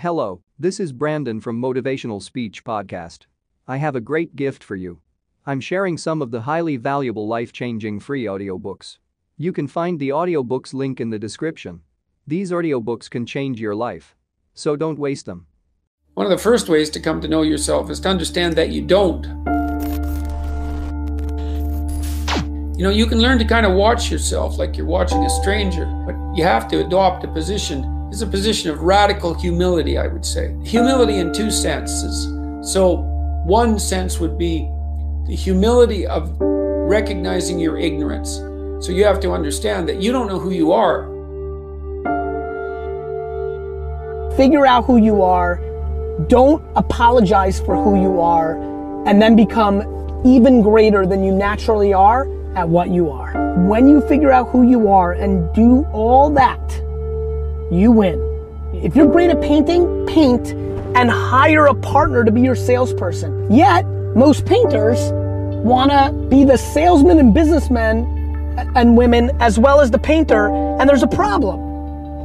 Hello, this is Brandon from Motivational Speech Podcast. I have a great gift for you. I'm sharing some of the highly valuable life changing free audiobooks. You can find the audiobooks link in the description. These audiobooks can change your life. So don't waste them. One of the first ways to come to know yourself is to understand that you don't. You know, you can learn to kind of watch yourself like you're watching a stranger, but you have to adopt a position is a position of radical humility, I would say. Humility in two senses. So, one sense would be the humility of recognizing your ignorance. So, you have to understand that you don't know who you are. Figure out who you are, don't apologize for who you are, and then become even greater than you naturally are at what you are. When you figure out who you are and do all that, you win. If you're great at painting, paint and hire a partner to be your salesperson. Yet, most painters want to be the salesman and businessman and women as well as the painter, and there's a problem.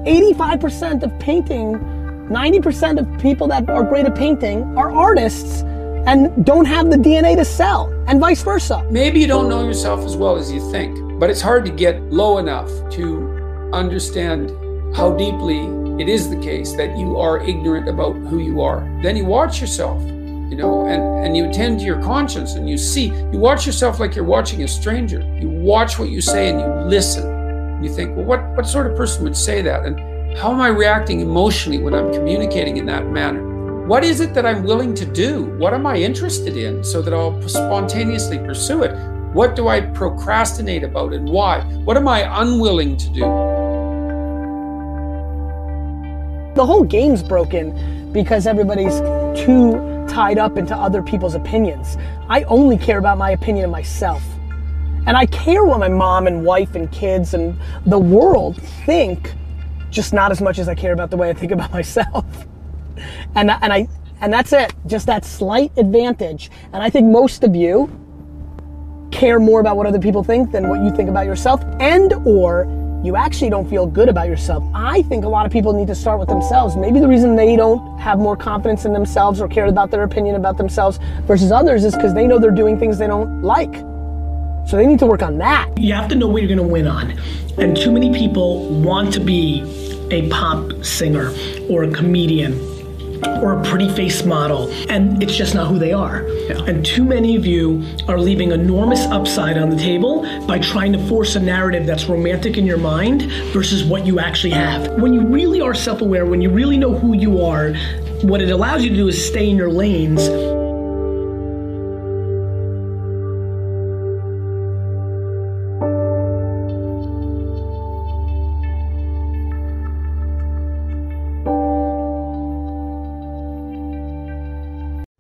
85% of painting, 90% of people that are great at painting are artists and don't have the DNA to sell, and vice versa. Maybe you don't know yourself as well as you think, but it's hard to get low enough to understand how deeply it is the case that you are ignorant about who you are. Then you watch yourself, you know, and, and you attend to your conscience and you see, you watch yourself like you're watching a stranger. You watch what you say and you listen. You think, well, what, what sort of person would say that? And how am I reacting emotionally when I'm communicating in that manner? What is it that I'm willing to do? What am I interested in so that I'll spontaneously pursue it? What do I procrastinate about and why? What am I unwilling to do? The whole game's broken because everybody's too tied up into other people's opinions. I only care about my opinion of myself. And I care what my mom and wife and kids and the world think, just not as much as I care about the way I think about myself. And, and I and that's it. Just that slight advantage. And I think most of you care more about what other people think than what you think about yourself and or you actually don't feel good about yourself. I think a lot of people need to start with themselves. Maybe the reason they don't have more confidence in themselves or care about their opinion about themselves versus others is because they know they're doing things they don't like. So they need to work on that. You have to know what you're to win on. And too many people want to be a pop singer or a comedian or a pretty face model, and it's just not who they are. Yeah. And too many of you are leaving enormous upside on the table by trying to force a narrative that's romantic in your mind versus what you actually have. When you really are self aware, when you really know who you are, what it allows you to do is stay in your lanes